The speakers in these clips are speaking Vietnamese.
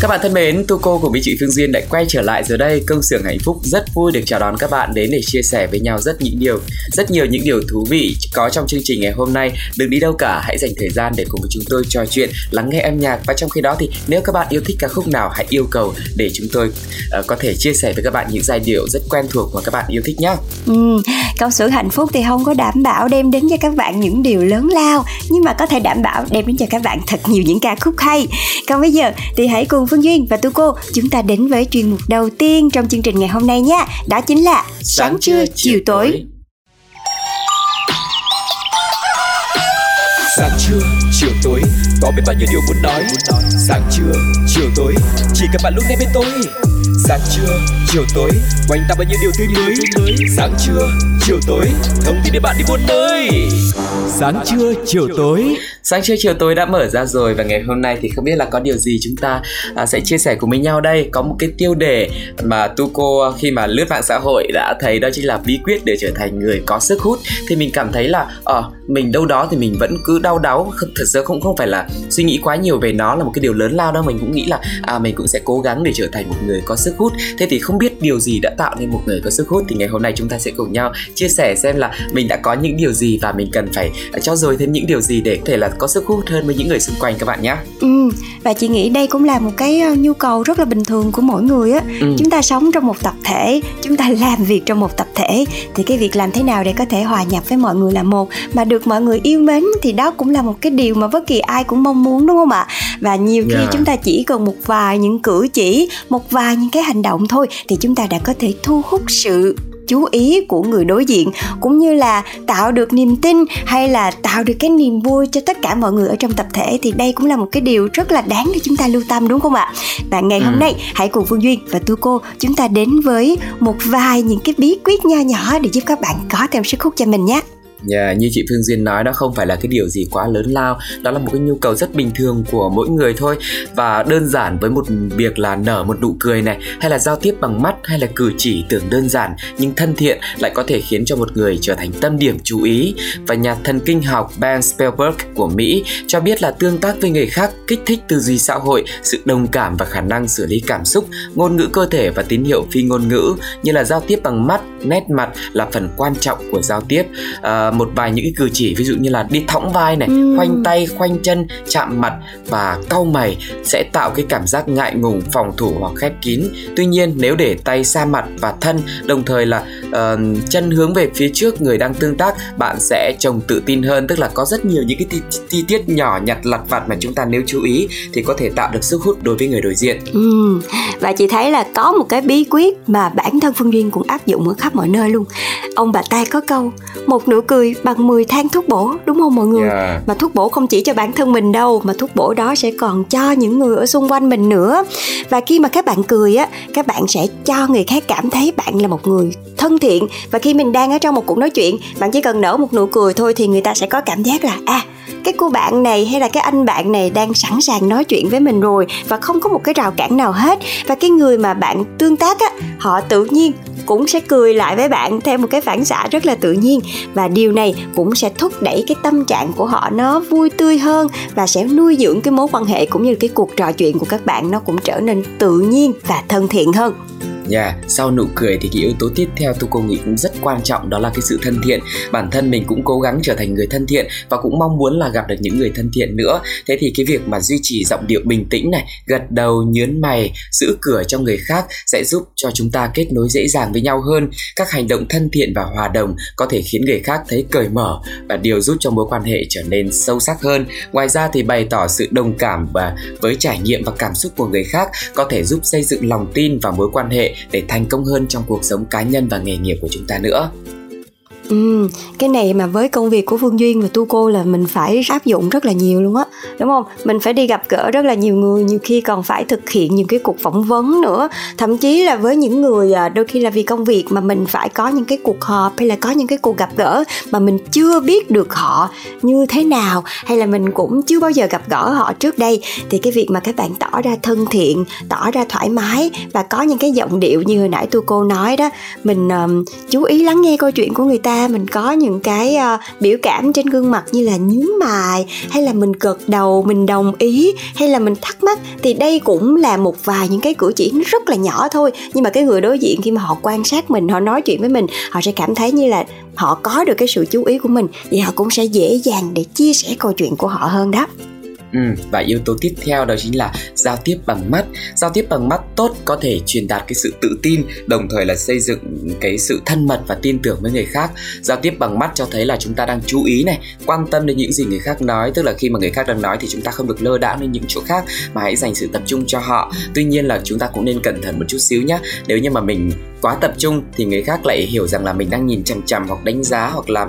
Các bạn thân mến, tu cô của Mỹ chị Phương Duyên đã quay trở lại rồi đây. Công xưởng hạnh phúc rất vui được chào đón các bạn đến để chia sẻ với nhau rất những điều, rất nhiều những điều thú vị có trong chương trình ngày hôm nay. Đừng đi đâu cả, hãy dành thời gian để cùng với chúng tôi trò chuyện, lắng nghe âm nhạc và trong khi đó thì nếu các bạn yêu thích ca khúc nào hãy yêu cầu để chúng tôi uh, có thể chia sẻ với các bạn những giai điệu rất quen thuộc mà các bạn yêu thích nhé. Ừ, công xưởng hạnh phúc thì không có đảm bảo đem đến cho các bạn những điều lớn lao nhưng mà có thể đảm bảo đem đến cho các bạn thật nhiều những ca khúc hay còn bây giờ thì hãy cùng phương duyên và tu cô. Chúng ta đến với chuyên mục đầu tiên trong chương trình ngày hôm nay nha đó chính là sáng trưa chiều tối. Sáng trưa chiều tối, có biết bao nhiêu điều muốn nói? Sáng trưa chiều tối, chỉ cần bạn lúc này bên tôi sáng trưa chiều tối quanh ta bao nhiêu điều tươi mới. Sáng trưa chiều tối thông tin để bạn đi buôn nơi. Sáng trưa chiều tối. Sáng trưa chiều tối đã mở ra rồi Và ngày hôm nay thì không biết là có điều gì chúng ta à, sẽ chia sẻ cùng với nhau đây. Có một cái tiêu đề mà Tuco à, khi mà lướt mạng xã hội đã thấy đó chính là bí quyết để trở thành người có sức hút. Thì mình cảm thấy là ờ mình đâu đó thì mình vẫn cứ đau đáu. Thật sự không không phải là suy nghĩ quá nhiều về nó là một cái điều lớn lao đâu. Mình cũng nghĩ là à mình cũng sẽ cố gắng để trở thành một người có sức hút Thế thì không biết điều gì đã tạo nên một người có sức hút Thì ngày hôm nay chúng ta sẽ cùng nhau chia sẻ xem là mình đã có những điều gì và mình cần phải cho dồi thêm những điều gì để có thể là có sức hút hơn với những người xung quanh các bạn nhé. Ừ, và chị nghĩ đây cũng là một cái ờ, nhu cầu rất là bình thường của mỗi người á. Ừ. Chúng ta sống trong một tập thể, chúng ta làm việc trong một tập thể thì cái việc làm thế nào để có thể hòa nhập với mọi người là một mà được mọi người yêu mến thì đó cũng là một cái điều mà bất kỳ ai cũng mong muốn đúng không ạ? Và nhiều khi yeah. chúng ta chỉ cần một vài những cử chỉ, một vài những cái hành động thôi thì chúng ta đã có thể thu hút sự chú ý của người đối diện cũng như là tạo được niềm tin hay là tạo được cái niềm vui cho tất cả mọi người ở trong tập thể. Thì đây cũng là một cái điều rất là đáng để chúng ta lưu tâm đúng không ạ? Và ngày hôm ừ. nay hãy cùng phương duyên và tu cô chúng ta đến với một vài những cái bí quyết nho nhỏ để giúp các bạn có thêm sức hút cho mình nhé Yeah, như chị Phương Duyên nói đó không phải là cái điều gì quá lớn lao. Đó là một cái nhu cầu rất bình thường của mỗi người thôi. Và đơn giản với một việc là nở một nụ cười này Hay là giao tiếp bằng mắt hay là cử chỉ tưởng đơn giản Nhưng thân thiện lại có thể khiến cho một người trở thành tâm điểm chú ý Và nhà thần kinh học Ben Spielberg của Mỹ cho biết là tương tác với người khác kích thích tư duy xã hội, sự đồng cảm và khả năng xử lý cảm xúc, ngôn ngữ cơ thể và tín hiệu phi ngôn ngữ như là giao tiếp bằng mắt, nét mặt là phần quan trọng của giao tiếp. À, một vài những cái cử chỉ ví dụ như là đi thõng vai này ừ. khoanh tay khoanh chân chạm mặt và cau mày sẽ tạo cái cảm giác ngại ngùng phòng thủ hoặc khép kín tuy nhiên nếu để tay xa mặt và thân đồng thời là uh, chân hướng về phía trước người đang tương tác bạn sẽ trông tự tin hơn. Tức là có rất nhiều những cái chi, chi tiết nhỏ nhặt lặt vặt mà chúng ta nếu chú ý thì có thể tạo được sức hút đối với người đối diện. Ừ. và chị thấy là có một cái bí quyết mà bản thân phương duyên cũng áp dụng ở khắp mọi nơi luôn. Ông bà ta có câu một nụ cười bằng 10 thang thuốc bổ đúng không mọi người? Yeah. mà thuốc bổ không chỉ cho bản thân mình đâu mà thuốc bổ đó sẽ còn cho những người ở xung quanh mình nữa. Và khi mà các bạn cười á các bạn sẽ cho người khác cảm thấy bạn là một người thân thiện. Và khi mình đang ở trong một cuộc nói chuyện, bạn chỉ cần nở một nụ cười thôi thì người ta sẽ có cảm giác là à cái cô bạn này hay là cái anh bạn này đang sẵn sàng nói chuyện với mình rồi và không có một cái rào cản nào hết. Và cái người mà bạn tương tác á, họ tự nhiên cũng sẽ cười lại với bạn theo một cái phản xạ rất là tự nhiên. Và điều này cũng sẽ thúc đẩy cái tâm trạng của họ nó vui tươi hơn và sẽ nuôi dưỡng cái mối quan hệ cũng như cái cuộc trò chuyện của các bạn nó cũng trở nên tự nhiên và thân thiện hơn yeah. sau nụ cười thì cái yếu tố tiếp theo tôi cô nghĩ cũng rất quan trọng, đó là cái sự thân thiện. Bản thân mình cũng cố gắng trở thành người thân thiện và cũng mong muốn là gặp được những người thân thiện nữa. Thế thì cái việc mà duy trì giọng điệu bình tĩnh này, gật đầu, nhớn mày, giữ cửa cho người khác sẽ giúp cho chúng ta kết nối dễ dàng với nhau hơn. Các hành động thân thiện và hòa đồng có thể khiến người khác thấy cởi mở và điều giúp cho mối quan hệ trở nên sâu sắc hơn. Ngoài ra thì bày tỏ sự đồng cảm và với trải nghiệm và cảm xúc của người khác có thể giúp xây dựng lòng tin và mối quan hệ để thành công hơn trong cuộc sống cá nhân và nghề nghiệp của chúng ta nữa. Ừ, cái này mà với công việc của Phương Duyên và Tu Cô là mình phải áp dụng rất là nhiều luôn á, đúng không? Mình phải đi gặp gỡ rất là nhiều người, nhiều khi còn phải thực hiện những cái cuộc phỏng vấn nữa, thậm chí là với những người à, đôi khi là vì công việc mà mình phải có những cái cuộc họp hay là có những cái cuộc gặp gỡ mà mình chưa biết được họ như thế nào hay là mình cũng chưa bao giờ gặp gỡ họ trước đây thì cái việc mà các bạn tỏ ra thân thiện, tỏ ra thoải mái và có những cái giọng điệu như hồi nãy Tu Cô nói đó, mình um, chú ý lắng nghe câu chuyện của người ta mình có những cái uh, biểu cảm trên gương mặt như là nhướng mày hay là mình gật đầu mình đồng ý hay là mình thắc mắc thì đây cũng là một vài những cái cử chỉ rất là nhỏ thôi. Nhưng mà cái người đối diện khi mà họ quan sát mình họ nói chuyện với mình họ sẽ cảm thấy như là họ có được cái sự chú ý của mình thì họ cũng sẽ dễ dàng để chia sẻ câu chuyện của họ hơn đó. Ừ, và yếu tố tiếp theo đó chính là giao tiếp bằng mắt. Giao tiếp bằng mắt tốt có thể truyền đạt cái sự tự tin đồng thời là xây dựng cái sự thân mật và tin tưởng với người khác. Giao tiếp bằng mắt cho thấy là chúng ta đang chú ý này quan tâm đến những gì người khác nói tức là khi mà người khác đang nói thì chúng ta không được lơ đãng đến những chỗ khác mà hãy dành sự tập trung cho họ. Tuy nhiên là chúng ta cũng nên cẩn thận một chút xíu nhé nếu như mà mình quá tập trung thì người khác lại hiểu rằng là mình đang nhìn chằm chằm hoặc đánh giá hoặc là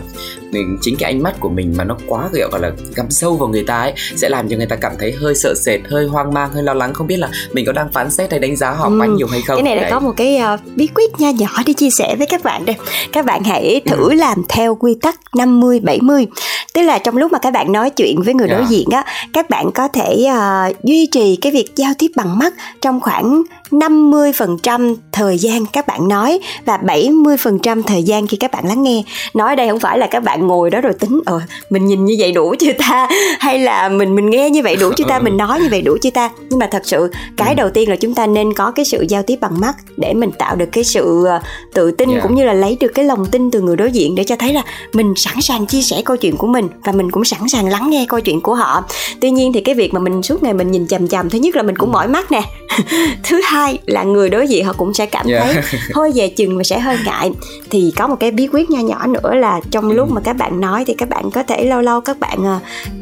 chính cái ánh mắt của mình mà nó quá gọi là găm sâu vào người ta ấy sẽ làm cho người ta cảm thấy hơi sợ sệt hơi hoang mang hơi lo lắng không biết là mình có đang phán xét hay đánh giá họ ừ. quá nhiều hay không cái này là có một cái uh, bí quyết nha nhỏ đi chia sẻ với các bạn đây các bạn hãy thử ừ. làm theo quy tắc 50 70 tức là trong lúc mà các bạn nói chuyện với người yeah. đối diện á các bạn có thể uh, duy trì cái việc giao tiếp bằng mắt trong khoảng 50% thời gian các bạn nói và 70% thời gian khi các bạn lắng nghe. Nói đây không phải là các bạn ngồi đó rồi tính ờ mình nhìn như vậy đủ chưa ta hay là mình mình nghe như vậy đủ chưa ta, mình nói như vậy đủ chưa ta. Nhưng mà thật sự cái đầu tiên là chúng ta nên có cái sự giao tiếp bằng mắt để mình tạo được cái sự ờ, tự tin yeah. cũng như là lấy được cái lòng tin từ người đối diện để cho thấy là mình sẵn sàng chia sẻ câu chuyện của mình và mình cũng sẵn sàng lắng nghe câu chuyện của họ. Tuy nhiên thì cái việc mà mình suốt ngày mình nhìn chằm chằm thứ nhất là mình cũng mỏi mắt nè. thứ hai hai là người đối diện họ cũng sẽ cảm yeah. thấy hơi dè chừng và sẽ hơi ngại thì có một cái bí quyết nho nhỏ nữa là trong lúc ừ. mà các bạn nói thì các bạn có thể lâu lâu các bạn ờ,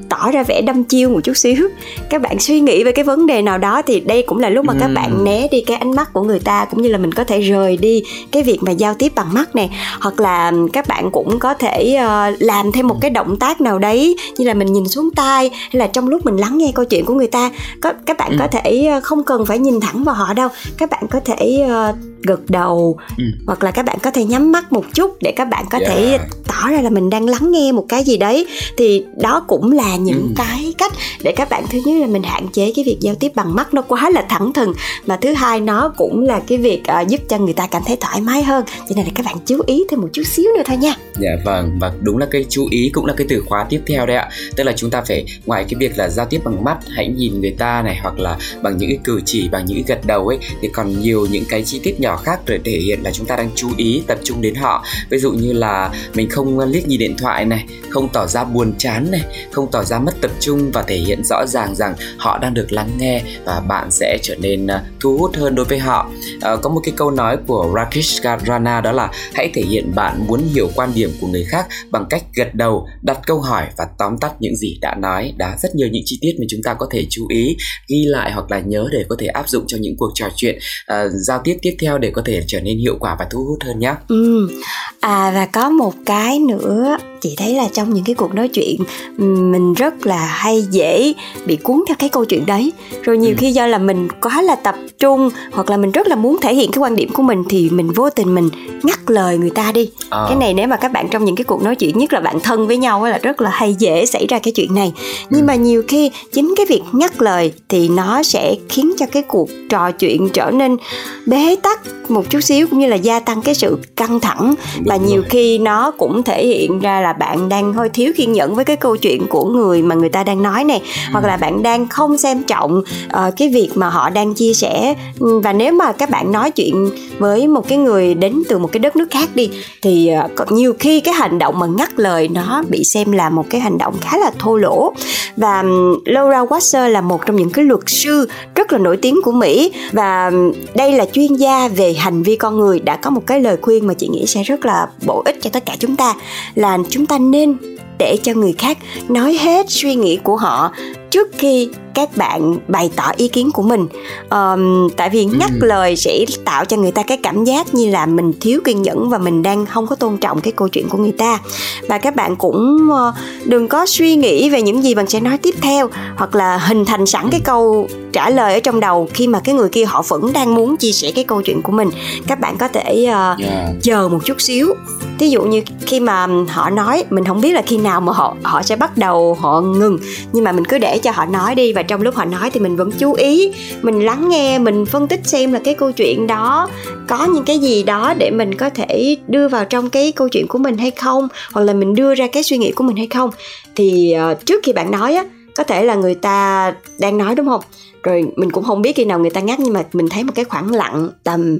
tỏ ra vẻ đâm chiêu một chút xíu các bạn suy nghĩ về cái vấn đề nào đó thì đây cũng là lúc mà các bạn né đi cái ánh mắt của người ta cũng như là mình có thể rời đi cái việc mà giao tiếp bằng mắt này hoặc là các bạn cũng có thể uh, làm thêm một cái động tác nào đấy như là mình nhìn xuống tay hay là trong lúc mình lắng nghe câu chuyện của người ta có các bạn ừ. có thể ờ, không cần phải nhìn thẳng vào họ đâu các bạn có thể uh, gật đầu ừ. hoặc là các bạn có thể nhắm mắt một chút để các bạn có yeah. thể tỏ ra là mình đang lắng nghe một cái gì đấy thì đó cũng là những ừ. cái cách để các bạn thứ nhất là mình hạn chế cái việc giao tiếp bằng mắt nó quá là thẳng thừng mà thứ hai nó cũng là cái việc uh, giúp cho người ta cảm thấy thoải mái hơn. Cho nên là các bạn chú ý thêm một chút xíu nữa thôi nha. Dạ vâng và đúng là cái chú ý cũng là cái từ khóa tiếp theo đấy ạ. Tức là chúng ta phải ngoài cái việc là giao tiếp bằng mắt hãy nhìn người ta này hoặc là bằng những cái cử chỉ bằng những cái gật đầu ấy thì còn nhiều những cái chi tiết nhỏ khác để thể hiện là chúng ta đang chú ý tập trung đến họ. Ví dụ như là mình không liếc nhìn điện thoại này không tỏ ra buồn chán này không tỏ ra mất tập trung và thể hiện rõ ràng rằng họ đang được lắng nghe và bạn sẽ trở nên à, thu hút hơn đối với họ à, có một cái câu nói của Rakesh Rana đó là hãy thể hiện bạn muốn hiểu quan điểm của người khác bằng cách gật đầu đặt câu hỏi và tóm tắt những gì đã nói đã rất nhiều những chi tiết mà chúng ta có thể chú ý ghi lại hoặc là nhớ để có thể áp dụng cho những cuộc trò chuyện à, giao tiếp tiếp theo để có thể trở nên hiệu quả và thu hút hơn nhé. Ừ. À và có một cái nữa chị thấy là trong những cái cuộc nói chuyện mình rất là hay dễ bị cuốn theo cái câu chuyện đấy rồi nhiều ừ. khi do là mình quá là tập trung hoặc là mình rất là muốn thể hiện cái quan điểm của mình thì mình vô tình mình ngắt lời người ta đi à. cái này nếu mà các bạn trong những cái cuộc nói chuyện nhất là bạn thân với nhau là rất là hay dễ xảy ra cái chuyện này nhưng ừ. mà nhiều khi chính cái việc ngắt lời thì nó sẽ khiến cho cái cuộc trò chuyện trở nên bế tắc một chút xíu cũng như là gia tăng cái sự căng thẳng Đúng và nhiều rồi. khi nó cũng thể hiện ra là là bạn đang hơi thiếu kiên nhẫn với cái câu chuyện của người mà người ta đang nói này hoặc là bạn đang không xem trọng uh, cái việc mà họ đang chia sẻ. Và nếu mà các bạn nói chuyện với một cái người đến từ một cái đất nước khác đi thì uh, nhiều khi cái hành động mà ngắt lời nó bị xem là một cái hành động khá là thô lỗ. Và Laura Wasser là một trong những cái luật sư rất là nổi tiếng của Mỹ. Và đây là chuyên gia về hành vi con người đã có một cái lời khuyên mà chị nghĩ sẽ rất là bổ ích cho tất cả chúng ta là chúng ta nên để cho người khác nói hết suy nghĩ của họ trước khi các bạn bày tỏ ý kiến của mình um, tại vì ngắt ừ. lời sẽ tạo cho người ta cái cảm giác như là mình thiếu kiên nhẫn và mình đang không có tôn trọng cái câu chuyện của người ta và các bạn cũng uh, đừng có suy nghĩ về những gì bạn sẽ nói tiếp theo hoặc là hình thành sẵn cái câu trả lời ở trong đầu khi mà cái người kia họ vẫn đang muốn chia sẻ cái câu chuyện của mình các bạn có thể uh, yeah. chờ một chút xíu thí dụ như khi mà họ nói mình không biết là khi nào mà họ họ sẽ bắt đầu họ ngừng nhưng mà mình cứ để cho họ nói đi và trong lúc họ nói thì mình vẫn chú ý mình lắng nghe mình phân tích xem là cái câu chuyện đó có những cái gì đó để mình có thể đưa vào trong cái câu chuyện của mình hay không hoặc là mình đưa ra cái suy nghĩ của mình hay không. Thì uh, trước khi bạn nói á có thể là người ta đang nói đúng không? Rồi mình cũng không biết khi nào người ta ngắt nhưng mà mình thấy một cái khoảng lặng tầm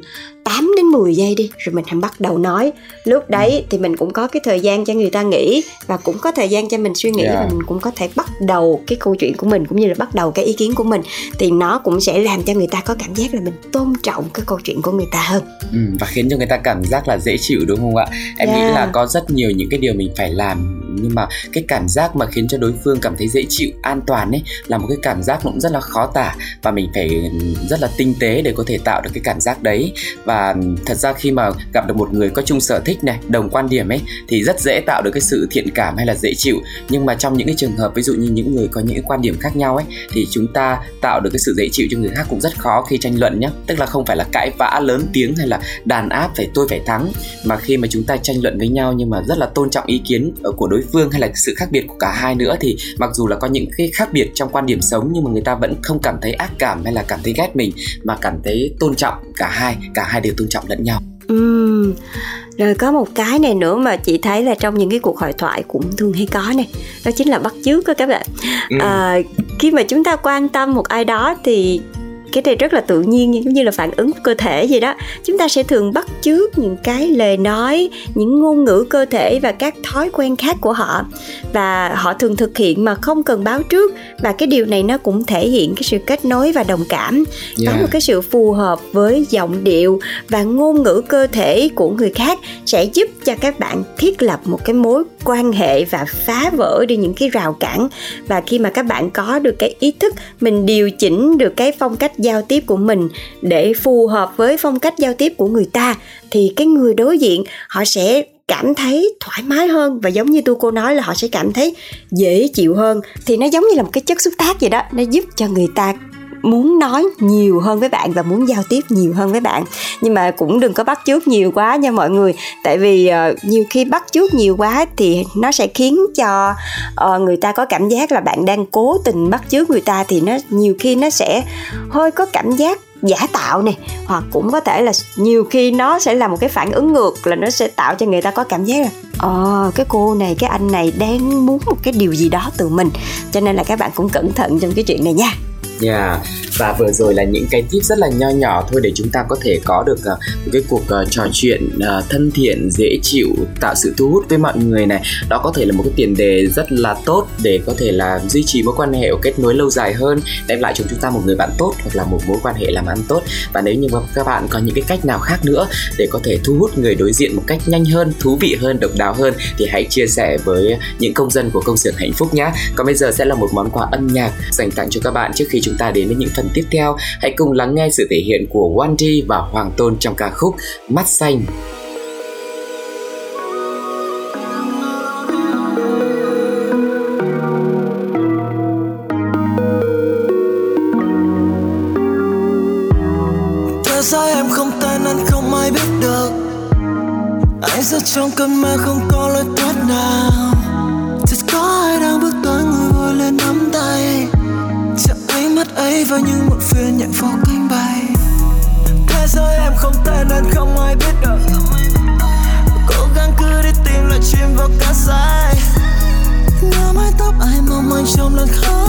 8 đến 10 giây đi rồi mình hãy bắt đầu nói. Lúc đấy thì mình cũng có cái thời gian cho người ta nghĩ và cũng có thời gian cho mình suy nghĩ yeah. và mình cũng có thể bắt đầu cái câu chuyện của mình cũng như là bắt đầu cái ý kiến của mình. Thì nó cũng sẽ làm cho người ta có cảm giác là mình tôn trọng cái câu chuyện của người ta hơn. Ừ, và khiến cho người ta cảm giác là dễ chịu đúng không ạ? Em yeah. nghĩ là có rất nhiều những cái điều mình phải làm nhưng mà cái cảm giác mà khiến cho đối phương cảm thấy dễ chịu an toàn ấy là một cái cảm giác cũng rất là khó tả và mình phải rất là tinh tế để có thể tạo được cái cảm giác đấy. Và thật ra khi mà gặp được một người có chung sở thích này, đồng quan điểm ấy, thì rất dễ tạo được cái sự thiện cảm hay là dễ chịu. Nhưng mà trong những cái trường hợp, ví dụ như những người có những quan điểm khác nhau ấy, thì chúng ta tạo được cái sự dễ chịu cho người khác cũng rất khó khi tranh luận nhé tức là không phải là cãi vã lớn tiếng hay là đàn áp phải tôi phải thắng, mà khi mà chúng ta tranh luận với nhau nhưng mà rất là tôn trọng ý kiến ờ, của đối phương hay là sự khác biệt của cả hai nữa thì mặc dù là có những cái khác biệt trong quan điểm sống nhưng mà người ta vẫn không cảm thấy ác cảm hay là cảm thấy ghét mình, mà cảm thấy tôn trọng cả hai cả hai đều tôn trọng lẫn nhau. Uhm, rồi có một cái này nữa mà chị thấy là trong những cái cuộc hội thoại cũng thường hay có này. Đó chính là bắt chước đó các bạn. Ừ. à, khi mà chúng ta quan tâm một ai đó thì cái này rất là tự nhiên giống như là phản ứng cơ thể gì đó. Chúng ta sẽ thường bắt chước những cái lời nói những ngôn ngữ cơ thể và các thói quen khác của họ. Và họ thường thực hiện mà không cần báo trước. Và cái điều này nó cũng thể hiện cái sự kết nối và đồng cảm. Yeah. có một cái sự phù hợp với giọng điệu và ngôn ngữ cơ thể của người khác sẽ giúp cho các bạn thiết lập một cái mối quan hệ và phá vỡ đi những cái rào cản. Và khi mà các bạn có được cái ý thức mình điều chỉnh được cái phong cách giao tiếp của mình. Để phù hợp với phong cách giao tiếp của người ta, thì cái người đối diện, họ sẽ cảm thấy thoải mái hơn. Và giống như tu cô nói là họ sẽ cảm thấy dễ chịu hơn. Thì nó giống như là một cái chất xúc tác vậy đó. Nó giúp cho người ta muốn nói nhiều hơn với bạn và muốn giao tiếp nhiều hơn với bạn. Nhưng mà cũng đừng có bắt chước nhiều quá nha mọi người. Tại vì uh, nhiều khi bắt chước nhiều quá thì nó sẽ khiến cho uh, người ta có cảm giác là bạn đang cố tình bắt chước người ta thì nó nhiều khi nó sẽ hơi có cảm giác giả tạo này hoặc cũng có thể là nhiều khi nó sẽ là một cái phản ứng ngược là nó sẽ tạo cho người ta có cảm giác là ờ cái cô này cái anh này đang muốn một cái điều gì đó từ mình. Cho nên là các bạn cũng cẩn thận trong cái chuyện này nha. Yeah. Và vừa rồi là những cái tip rất là nho nhỏ thôi để chúng ta có thể có được uh, một cái cuộc uh, trò chuyện uh, thân thiện, dễ chịu, tạo sự thu hút với mọi người này. Đó có thể là một cái tiền đề rất là tốt để có thể là duy trì mối quan hệ kết nối lâu dài hơn, đem lại cho chúng ta một người bạn tốt hoặc là một mối quan hệ làm ăn tốt. Và nếu như mà các bạn có những cái cách nào khác nữa để có thể thu hút người đối diện một cách nhanh hơn, thú vị hơn, độc đáo hơn thì hãy chia sẻ với những công dân của công xưởng hạnh phúc nhé. Còn bây giờ sẽ là một món quà âm nhạc dành tặng cho các bạn trước khi chúng ta đến với những phần tiếp theo, hãy cùng lắng nghe sự thể hiện của Wandy và Hoàng Tôn trong ca khúc Mắt Xanh. sao em không tên anh không ai biết được Anh rất trong cơn mơ không mong manh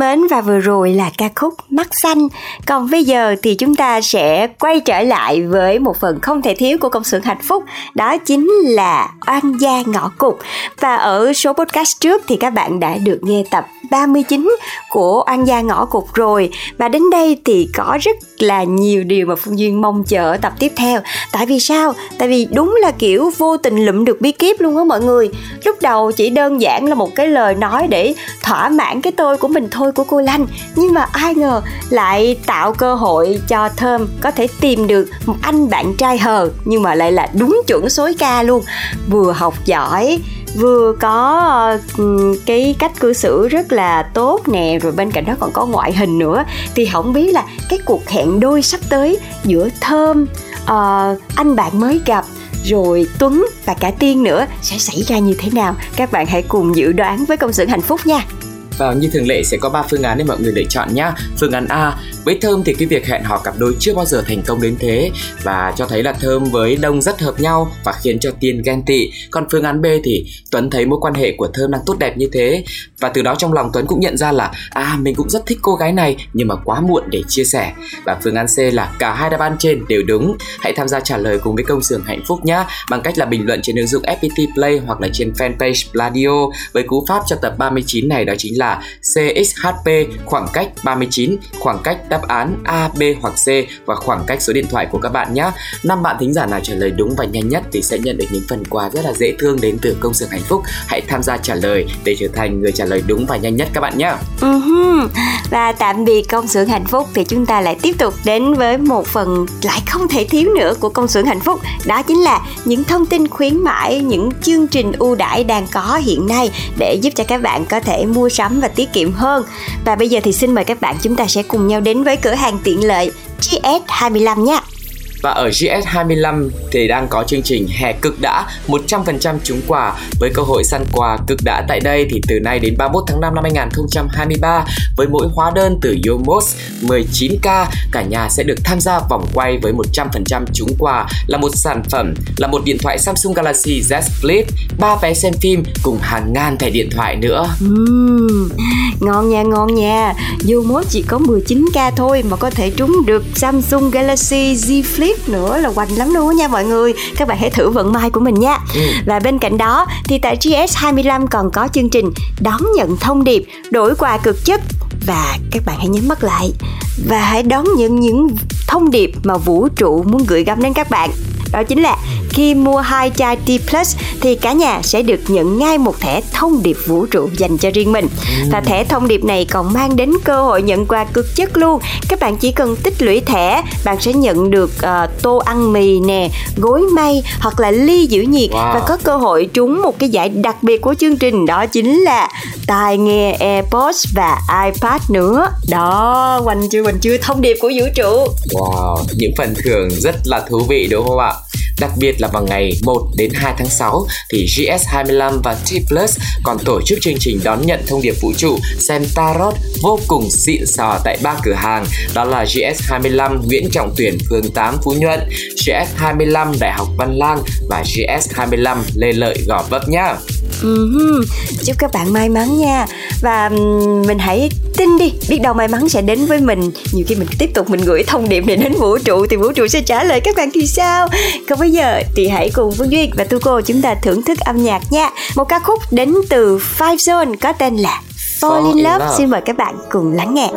mến và vừa rồi là ca khúc Mắt xanh. Còn bây giờ thì chúng ta sẽ quay trở lại với một phần không thể thiếu của công xưởng hạnh phúc, đó chính là Oan gia ngõ cụt. Và ở số podcast trước thì các bạn đã được nghe tập 39 của Oan gia ngõ cụt rồi. Và đến đây thì có rất là nhiều điều mà Phương Duyên mong chờ ở tập tiếp theo. Tại vì sao? Tại vì đúng là kiểu vô tình lụm được bí kíp luôn á mọi người. Lúc đầu chỉ đơn giản là một cái lời nói để thỏa mãn cái tôi của mình thôi của cô Lanh nhưng mà ai ngờ lại tạo cơ hội cho Thơm có thể tìm được một anh bạn trai hờ, nhưng mà lại là đúng chuẩn số ca luôn vừa học giỏi vừa có ờ, cái cách cư xử rất là tốt nè rồi bên cạnh đó còn có ngoại hình nữa thì không biết là cái cuộc hẹn đôi sắp tới giữa Thơm uh, anh bạn mới gặp rồi Tuấn và cả Tiên nữa sẽ xảy ra như thế nào các bạn hãy cùng dự đoán với công sự hạnh phúc nha Và như thường lệ sẽ có 3 phương án để mọi người lựa chọn nhá. Phương án A, với Thơm thì cái việc hẹn hò cặp đôi chưa bao giờ thành công đến thế và cho thấy là Thơm với Đông rất hợp nhau và khiến cho Tiên ghen tị. Còn phương án B thì Tuấn thấy mối quan hệ của Thơm đang tốt đẹp như thế và từ đó trong lòng Tuấn cũng nhận ra là à mình cũng rất thích cô gái này nhưng mà quá muộn để chia sẻ. Và phương án C là cả hai đáp án trên đều đúng. Hãy tham gia trả lời cùng với công xưởng hạnh phúc nhé bằng cách là bình luận trên ứng dụng FPT Play hoặc là trên fanpage Pladio với cú pháp cho tập 39 này đó chính là CXHP khoảng cách 39 khoảng cách đáp án A, B hoặc C và khoảng cách số điện thoại của các bạn nhé. Năm bạn thính giả nào trả lời đúng và nhanh nhất thì sẽ nhận được những phần quà rất là dễ thương đến từ công sở hạnh phúc. Hãy tham gia trả lời để trở thành người trả lời đúng và nhanh nhất các bạn nhé. Uh-huh. Và tạm biệt công xưởng hạnh phúc thì chúng ta lại tiếp tục đến với một phần lại không thể thiếu nữa của công xưởng hạnh phúc. Đó chính là những thông tin khuyến mãi, những chương trình ưu đãi đang có hiện nay để giúp cho các bạn có thể mua sắm và tiết kiệm hơn. Và bây giờ thì xin mời các bạn chúng ta sẽ cùng nhau đến với cửa hàng tiện lợi GS25 nhé. Và ở GS25 thì đang có chương trình hè cực đã 100% trúng quà với cơ hội săn quà cực đã tại đây thì từ nay đến 31 tháng 5 năm 2023 với mỗi hóa đơn từ Yomos 19k cả nhà sẽ được tham gia vòng quay với 100% trúng quà là một sản phẩm là một điện thoại Samsung Galaxy Z Flip, 3 vé xem phim cùng hàng ngàn thẻ điện thoại nữa. Uhm, ngon nha ngon nha. Yomos chỉ có 19k thôi mà có thể trúng được Samsung Galaxy Z Flip tiếp nữa là hoành lắm luôn nha mọi người. Các bạn hãy thử vận may của mình nha. Ừ. và bên cạnh đó thì tại GS25 còn có chương trình đón nhận thông điệp đổi quà cực chất. Và các bạn hãy nhấn mắt lại và hãy đón nhận những thông điệp mà vũ trụ muốn gửi gắm đến các bạn. Đó chính là khi mua hai chai T Plus thì cả nhà sẽ được nhận ngay một thẻ thông điệp vũ trụ dành cho riêng mình. Và thẻ thông điệp này còn mang đến cơ hội nhận quà cực chất luôn. Các bạn chỉ cần tích lũy thẻ, bạn sẽ nhận được uh, tô ăn mì nè, gối may hoặc là ly giữ nhiệt wow. và có cơ hội trúng một cái giải đặc biệt của chương trình đó chính là tai nghe AirPods và iPad nữa. Đó, quanh chưa quanh chưa thông điệp của vũ trụ. Wow, những phần thưởng rất là thú vị đúng không ạ? Đặc biệt là vào ngày 1 đến 2 tháng 6 thì GS25 và T Plus còn tổ chức chương trình đón nhận thông điệp vũ trụ xem Tarot vô cùng xịn sò tại ba cửa hàng đó là GS25 Nguyễn Trọng Tuyển phường 8 Phú Nhuận, GS25 Đại học Văn Lang và GS25 Lê Lợi Gò Vấp nhá. Uh-huh. Chúc các bạn may mắn nha. Và mình hãy tin đi Biết đâu may mắn sẽ đến với mình. Nhiều khi mình tiếp tục mình gửi thông điệp này đến vũ trụ Thì vũ trụ sẽ trả lời. Các bạn thì sao? Còn bây giờ thì hãy cùng Phương Duyên và Tu Cô Chúng ta thưởng thức âm nhạc nha. Một ca khúc đến từ Five Zone Có tên là Fall, Fall in, love. love. Xin mời các bạn cùng lắng nghe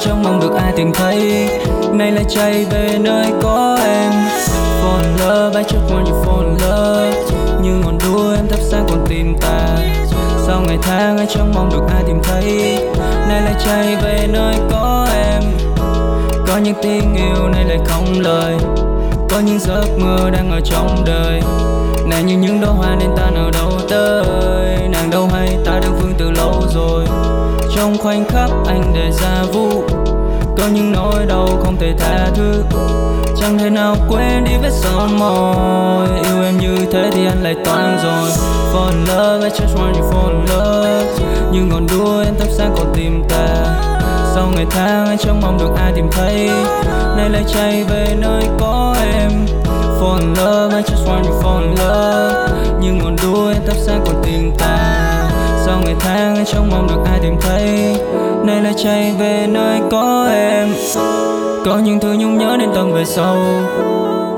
trong mong được ai tìm thấy. Nay lại chạy về nơi có em. Fall in love I just want you fall in love như ngọn đuôi em thắp sáng còn tìm ta. Sau ngày tháng anh trong mong được ai tìm thấy. Nay lại chạy về nơi có em. Có những tiếng yêu, nay lại không lời. Có những giấc mơ đang ở trong đời. Nàng như những đóa hoa nên ta nở đâu tới. Nàng đâu hay ta đang phương từ lâu rồi trong khoảnh khắc anh để ra vụ. Có những nỗi đau không thể tha thứ. Chẳng thể nào quên đi vết son môi. Yêu em như thế thì anh lại toan rồi. Fall in love, I just want you fall in love. Như ngọn đuôi em thắp sáng còn tìm ta. Sau ngày tháng, anh chẳng mong được ai tìm thấy. Nay lại chạy về nơi có em. Fall in love, I just want you fall in love. Như ngọn đuôi em thắp sáng còn tìm ta sau ngày tháng trong mong được ai tìm thấy. Nay lại chạy về nơi có em. Có những thứ nhung nhớ đến tầng về sau.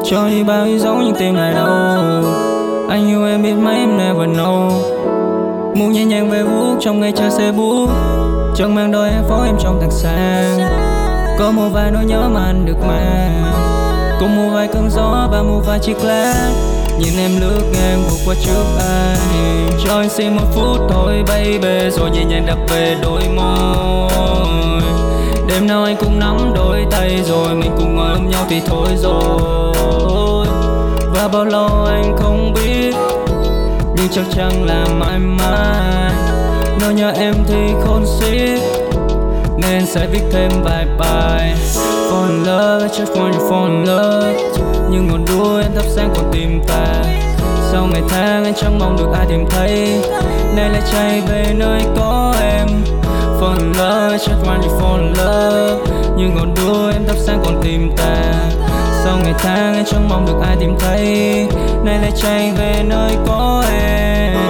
cho đi bao yêu dấu nhưng tim lại đâu anh yêu em biết mấy em never know. Muốn nhẹ nhàng về vuốt trong ngày cha xe bút. Chẳng mang đôi em phố em trong thằng sang Có một vài nỗi nhớ mà anh được mang. Cùng một vài cơn gió và một vài chiếc lá. Nhìn em lướt ngang vượt qua trước anh Cho anh xin một phút thôi baby Rồi nhẹ nhàng đặt về đôi môi. Đêm nào anh cũng nắm đôi tay rồi Mình cùng ngồi ôm nhau thì thôi rồi. Và bao lâu anh không biết Nhưng chắc chắn là mãi mãi. Nếu nhớ em thì khôn xiết Nên sẽ viết thêm vài bài. Fall in love, just want you fall in love như ngọn đuôi em thắp sáng còn tìm ta. Sau ngày tháng, anh chẳng mong được ai tìm thấy. Nay lại chạy về nơi có em. Fall in love just want you fall in love. Như ngọn đuôi em thắp sáng còn tìm ta. Sau ngày tháng, anh chẳng mong được ai tìm thấy. Nay lại chạy về nơi có em.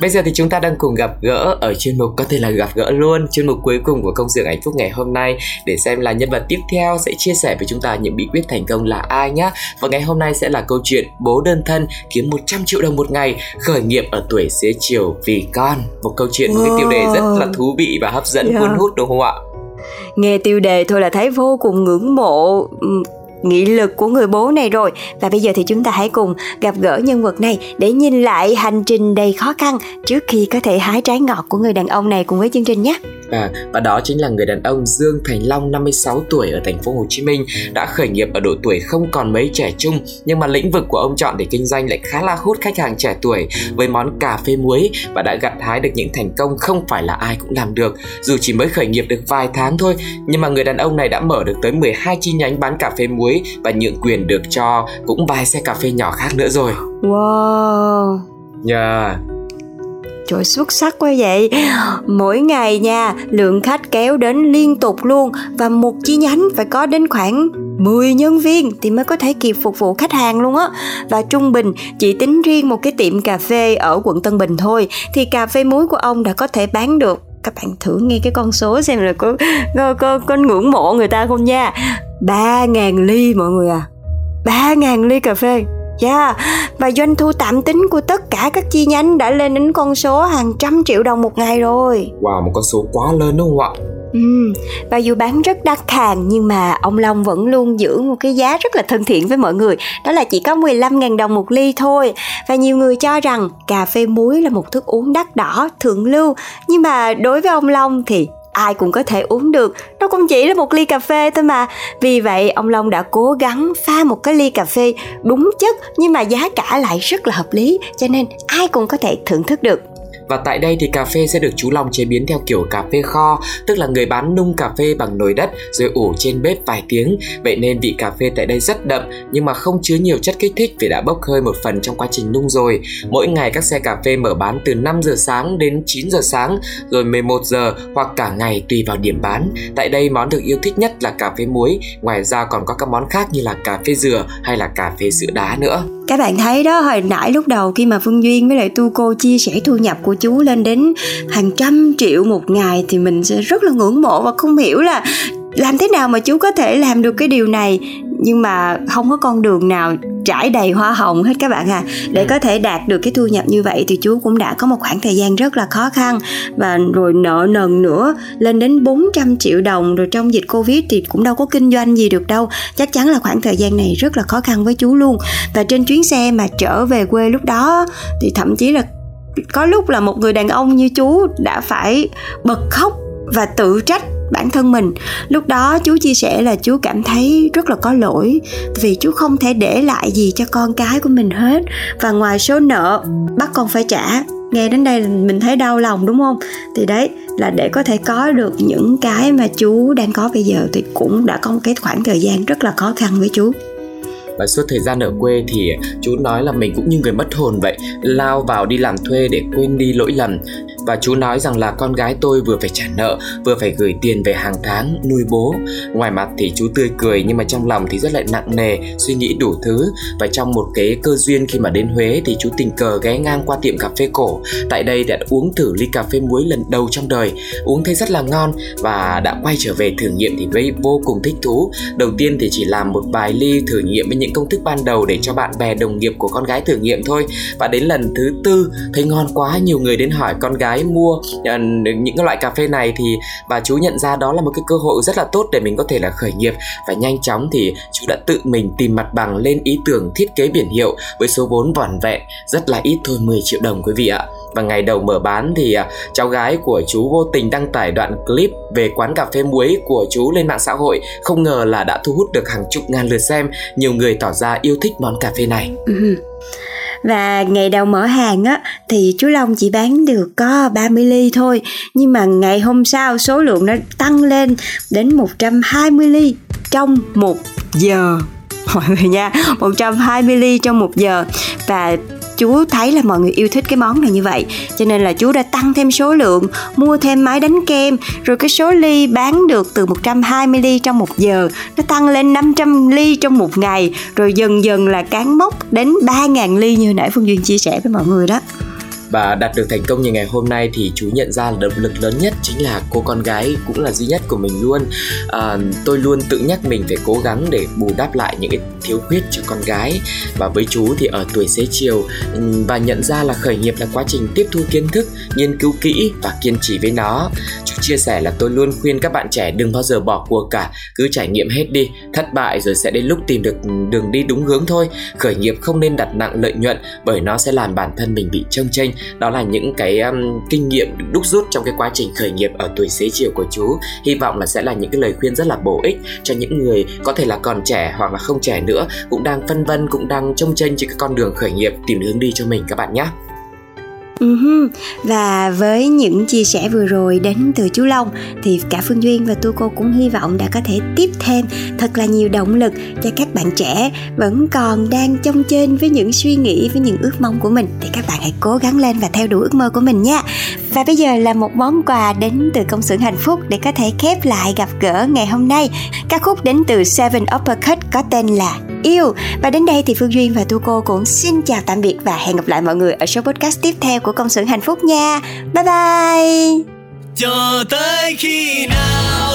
Bây giờ thì chúng ta đang cùng gặp gỡ ở chuyên mục có thể là gặp gỡ luôn chuyên mục cuối cùng của công xưởng hạnh phúc ngày hôm nay. Để xem là nhân vật tiếp theo sẽ chia sẻ với chúng ta những bí quyết thành công là ai nhé và ngày hôm nay sẽ là câu chuyện bố đơn thân kiếm 100 triệu đồng một ngày khởi nghiệp ở tuổi xế chiều vì con. Một câu chuyện một cái tiêu đề rất là thú vị và hấp dẫn Yeah. cuốn hút đúng không ạ? Nghe tiêu đề thôi là thấy vô cùng ngưỡng mộ. Ừm, nghị lực của người bố này rồi. Và bây giờ thì chúng ta hãy cùng gặp gỡ nhân vật này để nhìn lại hành trình đầy khó khăn trước khi có thể hái trái ngọt của người đàn ông này cùng với chương trình nhé. À, và đó chính là người đàn ông Dương Thành Long 56 tuổi ở thành phố Hồ Chí Minh đã khởi nghiệp ở độ tuổi không còn mấy trẻ trung nhưng mà lĩnh vực của ông chọn để kinh doanh lại khá là hút khách hàng trẻ tuổi với món cà phê muối và đã gặt hái được những thành công không phải là ai cũng làm được dù chỉ mới khởi nghiệp được vài tháng thôi nhưng mà người đàn ông này đã mở được tới 12 chi nhánh bán cà phê muối và nhượng quyền được cho cũng vài xe cà phê nhỏ khác nữa rồi. wow Yeah. Trời xuất sắc quá vậy. Mỗi ngày nha Lượng khách kéo đến liên tục luôn Và một chi nhánh phải có đến khoảng 10 nhân viên Thì mới có thể kịp phục vụ khách hàng luôn á. Và trung bình chỉ tính riêng một cái tiệm cà phê Ở quận Tân Bình thôi Thì cà phê muối của ông đã có thể bán được. Các bạn thử nghe cái con số xem là có có, có, có ngưỡng mộ người ta không nha. 3.000 ly mọi người à. 3.000 ly cà phê. Yeah, và doanh thu tạm tính của tất cả các chi nhánh đã lên đến con số hàng trăm triệu đồng một ngày rồi. Wow, một con số quá lớn đúng không ạ? Ừ, và dù bán rất đắt hàng nhưng mà ông Long vẫn luôn giữ một cái giá rất là thân thiện với mọi người Đó là chỉ có 15.000 đồng một ly thôi Và nhiều người cho rằng cà phê muối là một thức uống đắt đỏ, thượng lưu Nhưng mà đối với ông Long thì ai cũng có thể uống được. Nó cũng chỉ là một ly cà phê thôi mà. Vì vậy, ông Long đã cố gắng pha một cái ly cà phê đúng chất Nhưng mà giá cả lại rất là hợp lý, Cho nên ai cũng có thể thưởng thức được. Và tại đây thì cà phê sẽ được chú Long chế biến theo kiểu cà phê kho, tức là người bán nung cà phê bằng nồi đất rồi ủ trên bếp vài tiếng. Vậy nên vị cà phê tại đây rất đậm nhưng mà không chứa nhiều chất kích thích vì đã bốc hơi một phần trong quá trình nung rồi. Mỗi ngày các xe cà phê mở bán từ 5 giờ sáng đến 9 giờ sáng, rồi 11 giờ hoặc cả ngày tùy vào điểm bán. Tại đây món được yêu thích nhất là cà phê muối, ngoài ra còn có các món khác như là cà phê dừa hay là cà phê sữa đá nữa. Các bạn thấy đó, hồi nãy lúc đầu khi mà Phương Duyên với lại Tu Cô chia sẻ thu nhập của chú lên đến hàng trăm triệu một ngày thì mình sẽ rất là ngưỡng mộ và không hiểu là làm thế nào mà chú có thể làm được cái điều này nhưng mà không có con đường nào trải đầy hoa hồng hết các bạn à. Để có thể đạt được cái thu nhập như vậy thì chú cũng đã có một khoảng thời gian rất là khó khăn. Và rồi nợ nần nữa lên đến 400 triệu đồng. Rồi trong dịch covid thì cũng đâu có kinh doanh gì được đâu. Chắc chắn là khoảng thời gian này rất là khó khăn với chú luôn. Và trên chuyến xe mà trở về quê lúc đó thì thậm chí là có lúc là một người đàn ông như chú đã phải bật khóc và tự trách bản thân mình. Lúc đó chú chia sẻ là chú cảm thấy rất là có lỗi vì chú không thể để lại gì cho con cái của mình hết. Và ngoài số nợ, bắt con phải trả. Nghe đến đây mình thấy đau lòng, đúng không? Thì đấy, là để có thể có được những cái mà chú đang có bây giờ thì cũng đã có một cái khoảng thời gian rất là khó khăn với chú và suốt thời gian ở quê thì chú nói là mình cũng như người mất hồn vậy, lao vào đi làm thuê để quên đi lỗi lầm và chú nói rằng là con gái tôi vừa phải trả nợ, vừa phải gửi tiền về hàng tháng, nuôi bố. Ngoài mặt thì chú tươi cười, nhưng mà trong lòng thì rất là nặng nề, suy nghĩ đủ thứ. Và trong một cái cơ duyên khi mà đến Huế thì chú tình cờ ghé ngang qua tiệm cà phê cổ. Tại đây đã uống thử ly cà phê muối lần đầu trong đời. Uống thấy rất là ngon và đã quay trở về thử nghiệm thì với vô cùng thích thú. Đầu tiên thì chỉ làm một vài ly thử nghiệm với những công thức ban đầu để cho bạn bè đồng nghiệp của con gái thử nghiệm thôi. Và đến lần thứ tư, thấy ngon quá, nhiều người đến hỏi con gái mua à, những loại cà phê này thì bà chú nhận ra đó là một cái cơ hội rất là tốt để mình có thể là khởi nghiệp. Và nhanh chóng thì chú đã tự mình tìm mặt bằng lên ý tưởng thiết kế biển hiệu với số vốn vỏn vẹn, rất là ít thôi 10 triệu đồng quý vị ạ. Và ngày đầu mở bán thì à, cháu gái của chú vô tình đăng tải đoạn clip về quán cà phê muối của chú lên mạng xã hội, không ngờ là đã thu hút được hàng chục ngàn lượt xem. Nhiều người tỏ ra yêu thích món cà phê này. Ừ và ngày đầu mở hàng á, thì chú Long chỉ bán được có 30 ly thôi. Nhưng mà ngày hôm sau số lượng nó tăng lên đến 120 ly trong một giờ. Mọi người nha 120 ly trong một giờ. Và chú thấy là mọi người yêu thích cái món này như vậy. Cho nên là chú đã tăng thêm số lượng, mua thêm máy đánh kem. Rồi cái số ly bán được từ 120 ly trong một giờ, nó tăng lên 500 ly trong một ngày. Rồi dần dần là cán mốc đến 3.000 ly như nãy Phương Duyên chia sẻ với mọi người đó và đạt được thành công như ngày hôm nay thì chú nhận ra là động lực lớn nhất chính là cô con gái cũng là duy nhất của mình luôn. À, tôi luôn tự nhắc mình phải cố gắng để bù đắp lại những cái thiếu khuyết cho con gái. Và với chú thì ở tuổi xế chiều và nhận ra là khởi nghiệp là quá trình tiếp thu kiến thức nghiên cứu kỹ và kiên trì với nó. Chú chia sẻ là tôi luôn khuyên các bạn trẻ đừng bao giờ bỏ cuộc cả cứ trải nghiệm hết đi thất bại rồi sẽ đến lúc tìm được đường đi đúng hướng thôi. Khởi nghiệp không nên đặt nặng lợi nhuận bởi nó sẽ làm bản thân mình bị trông chênh đó là những cái um, kinh nghiệm đúc rút trong cái quá trình khởi nghiệp ở tuổi xế chiều của chú. Hy vọng là sẽ là những cái lời khuyên rất là bổ ích cho những người có thể là còn trẻ hoặc là không trẻ nữa cũng đang phân vân cũng đang trông tranh trên cái con đường khởi nghiệp tìm hướng đi cho mình các bạn nhé Uh-huh. Và với những chia sẻ vừa rồi đến từ chú Long, thì cả Phương Duyên và Tu Cô cũng hy vọng đã có thể tiếp thêm thật là nhiều động lực cho các bạn trẻ vẫn còn đang trong trên với những suy nghĩ, với những ước mong của mình thì các bạn hãy cố gắng lên và theo đuổi ước mơ của mình nha. Và bây giờ là một món quà đến từ công xưởng hạnh phúc để có thể khép lại gặp gỡ ngày hôm nay. Ca khúc đến từ Seven Uppercut có tên là Yêu. Và đến đây thì Phương Duyên và Tu Cô cũng xin chào tạm biệt và hẹn gặp lại mọi người ở số podcast tiếp theo của công xưởng hạnh phúc nha bye bye cho tới khi nào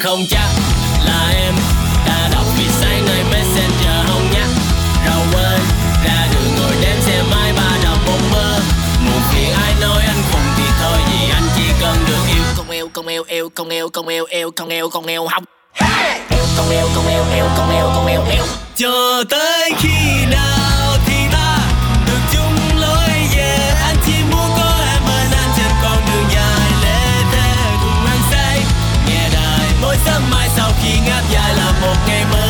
không chắc là em đã đọc vì sáng nơi messenger không nhắc. Rồi quên ra đường ngồi đếm xe máy ba đầu bông mơ một khi ai nói anh khùng thì thôi vì anh chỉ cần được yêu. Con yêu con yêu yêu con yêu con yêu yêu con yêu con yêu không yêu con yêu con yêu yêu con yêu con yêu yêu cho tới khi nào el amor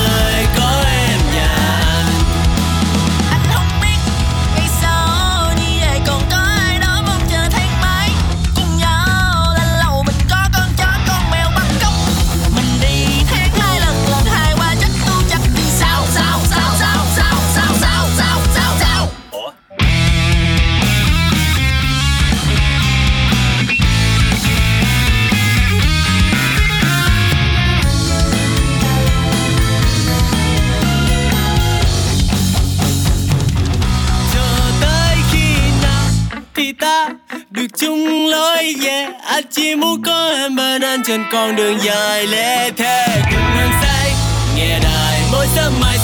ta. Được chung lối về anh chỉ muốn có em bên anh trên con đường dài lê thế cùng anh say. Nghe đài, mỗi sớm mai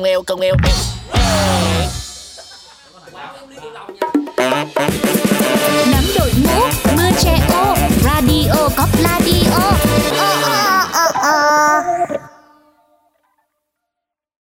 com eu, com eu.